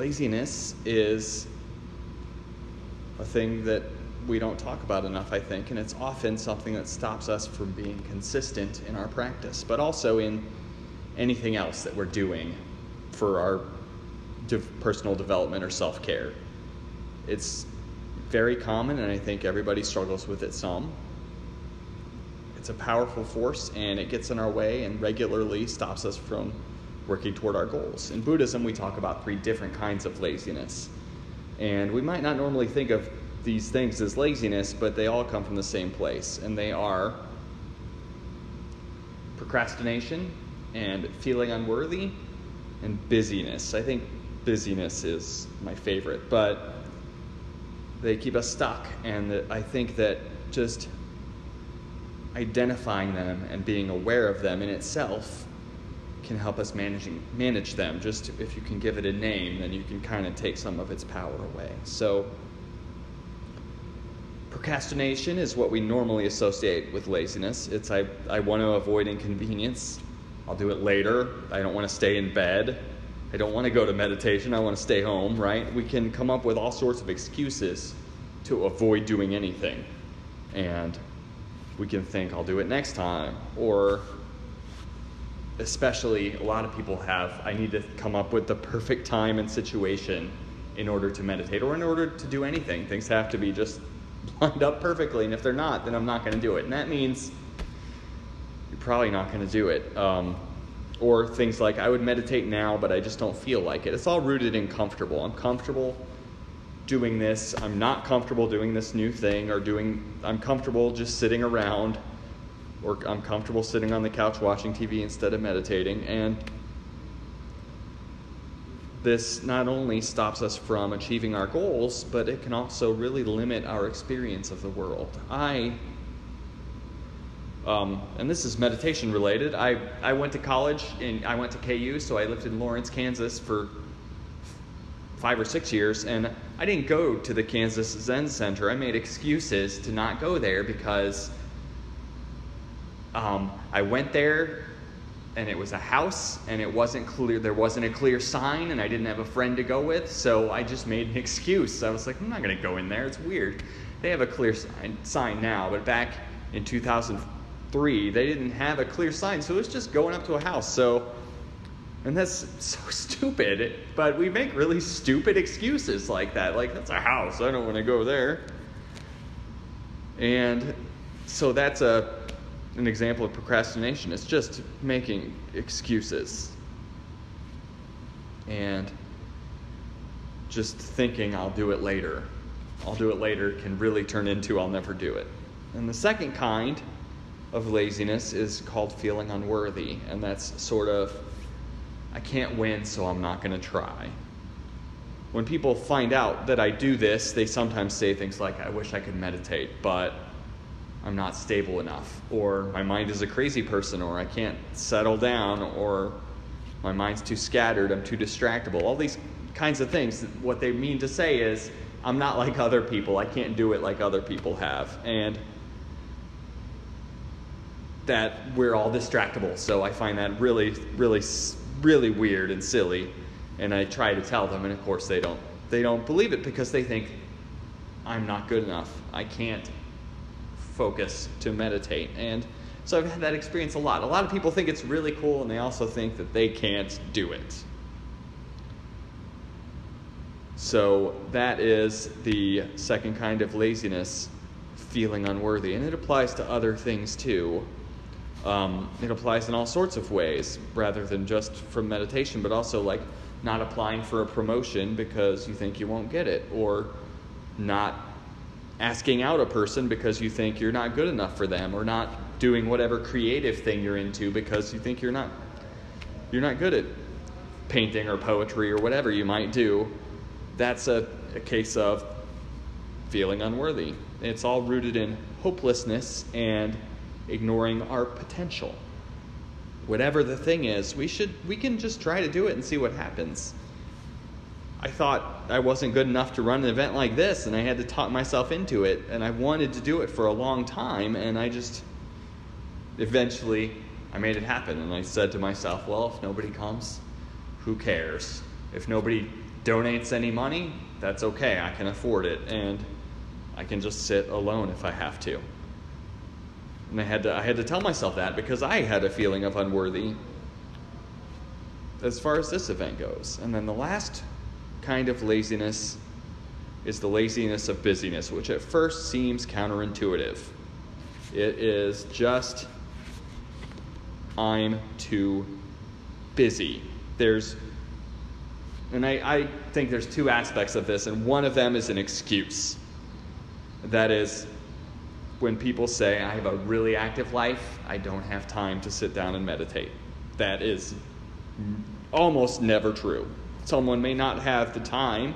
laziness is a thing that we don't talk about enough, I think, and it's often something that stops us from being consistent in our practice, but also in anything else that we're doing for our personal development or self care. It's very common, and I think everybody struggles with it some. It's a powerful force, and it gets in our way and regularly stops us from working toward our goals. In Buddhism, we talk about three different kinds of laziness. And we might not normally think of these things as laziness, but they all come from the same place. And they are procrastination and feeling unworthy and busyness. I think busyness is my favorite, but they keep us stuck. And I think that just identifying them and being aware of them in itself can help us managing manage them. Just if you can give it a name, then you can kind of take some of its power away. So procrastination is what we normally associate with laziness. It's I, I want to avoid inconvenience. I'll do it later. I don't want to stay in bed. I don't want to go to meditation. I want to stay home, right? We can come up with all sorts of excuses to avoid doing anything. And we can think, I'll do it next time. Or, especially, a lot of people have, I need to come up with the perfect time and situation in order to meditate or in order to do anything. Things have to be just lined up perfectly. And if they're not, then I'm not going to do it. And that means you're probably not going to do it. Um, or things like, I would meditate now, but I just don't feel like it. It's all rooted in comfortable. I'm comfortable doing this. I'm not comfortable doing this new thing or doing, I'm comfortable just sitting around or I'm comfortable sitting on the couch watching TV instead of meditating. And this not only stops us from achieving our goals, but it can also really limit our experience of the world. I, um, and this is meditation related, I, I went to college and I went to KU, so I lived in Lawrence, Kansas for five or six years, and I didn't go to the Kansas Zen Center. I made excuses to not go there because um, I went there and it was a house and it wasn't clear there wasn't a clear sign and i didn't have a friend to go with so i just made an excuse. I was like i'm not going to go in there it's weird. They have a clear sign, sign now but back in 2003 they didn't have a clear sign so it was just going up to a house so and that's so stupid but we make really stupid excuses like that like that's a house i don't want to go there. And so that's a an example of procrastination. It's just making excuses and just thinking I'll do it later. I'll do it later can really turn into I'll never do it. And the second kind of laziness is called feeling unworthy, and that's sort of I can't win, so I'm not going to try. When people find out that I do this, they sometimes say things like, I wish I could meditate, but I'm not stable enough, or my mind is a crazy person, or I can't settle down, or my mind's too scattered, I'm too distractible. All these kinds of things, what they mean to say is, I'm not like other people, I can't do it like other people have. And that we're all distractible. So I find that really, really, really weird and silly. And I try to tell them, and of course they don't. They don't believe it because they think I'm not good enough. I can't focus to meditate. And so I've had that experience a lot. A lot of people think it's really cool, and they also think that they can't do it. So that is the second kind of laziness, feeling unworthy. And it applies to other things too. Um, it applies in all sorts of ways, rather than just from meditation, but also like not applying for a promotion because you think you won't get it, or not asking out a person because you think you're not good enough for them, or not doing whatever creative thing you're into because you think you're not you're not good at painting or poetry or whatever you might do, that's a, a case of feeling unworthy. It's all rooted in hopelessness and ignoring our potential. Whatever the thing is, we should we can just try to do it and see what happens. I thought I wasn't good enough to run an event like this and I had to talk myself into it and I wanted to do it for a long time and I just eventually I made it happen and I said to myself, well, if nobody comes, who cares? If nobody donates any money, that's okay. I can afford it and I can just sit alone if I have to. And I had to I had to tell myself that because I had a feeling of unworthy as far as this event goes. And then the last kind of laziness is the laziness of busyness, which at first seems counterintuitive. It is just I'm too busy. There's, and I, I think there's two aspects of this, and one of them is an excuse. That is, when people say, I have a really active life, I don't have time to sit down and meditate. That is almost never true. Someone may not have the time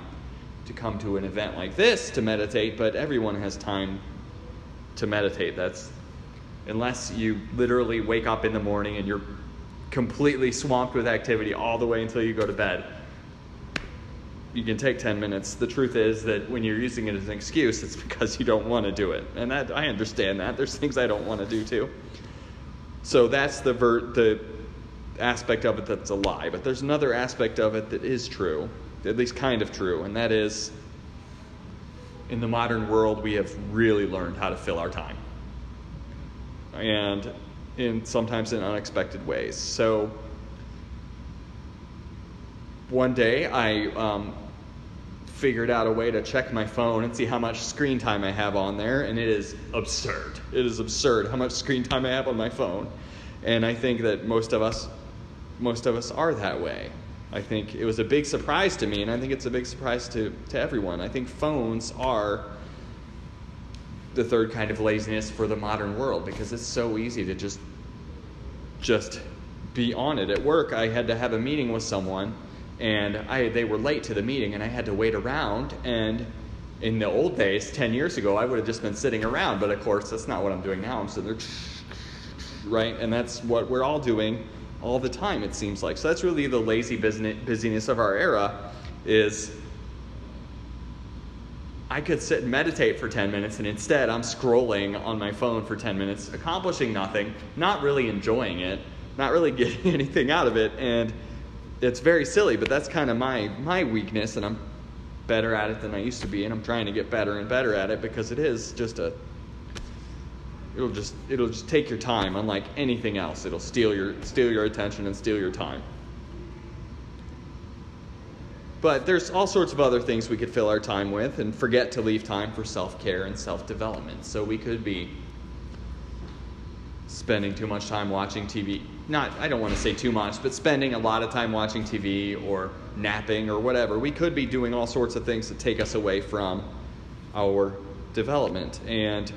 to come to an event like this to meditate, but everyone has time to meditate. That's unless you literally wake up in the morning and you're completely swamped with activity all the way until you go to bed. You can take 10 minutes. The truth is that when you're using it as an excuse, it's because you don't want to do it. And that, I understand that. There's things I don't want to do too. So that's the, ver- the aspect of it that's a lie. But there's another aspect of it that is true, at least kind of true, and that is in the modern world, we have really learned how to fill our time and in sometimes in unexpected ways. So one day I um, figured out a way to check my phone and see how much screen time I have on there, and it is absurd. It is absurd how much screen time I have on my phone, and I think that most of us, most of us are that way. I think it was a big surprise to me, and I think it's a big surprise to, to everyone. I think phones are the third kind of laziness for the modern world because it's so easy to just just be on it. At work i had to have a meeting with someone and I, they were late to the meeting and i had to wait around. And in the old days 10 years ago i would have just been sitting around. But of course that's not what i'm doing now. I'm sitting there right? And that's what we're all doing all the time it seems like. So that's really the lazy busyness of our era is I could sit and meditate for 10 minutes, and instead I'm scrolling on my phone for 10 minutes, accomplishing nothing, not really enjoying it, not really getting anything out of it, and it's very silly, but that's kind of my, my weakness, and I'm better at it than I used to be, and I'm trying to get better and better at it because it is just a it'll just it'll just take your time unlike anything else it'll steal your steal your attention and steal your time but there's all sorts of other things we could fill our time with and forget to leave time for self care and self development. So we could be spending too much time watching TV. Not, I don't want to say too much, but spending a lot of time watching TV or napping or whatever. We could be doing all sorts of things that take us away from our development. And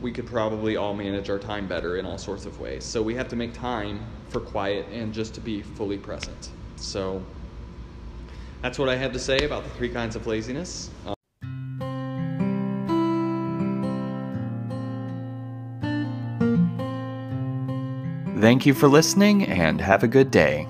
we could probably all manage our time better in all sorts of ways. So we have to make time for quiet and just to be fully present. So, that's what I have to say about the three kinds of laziness. Um, Thank you for listening and have a good day.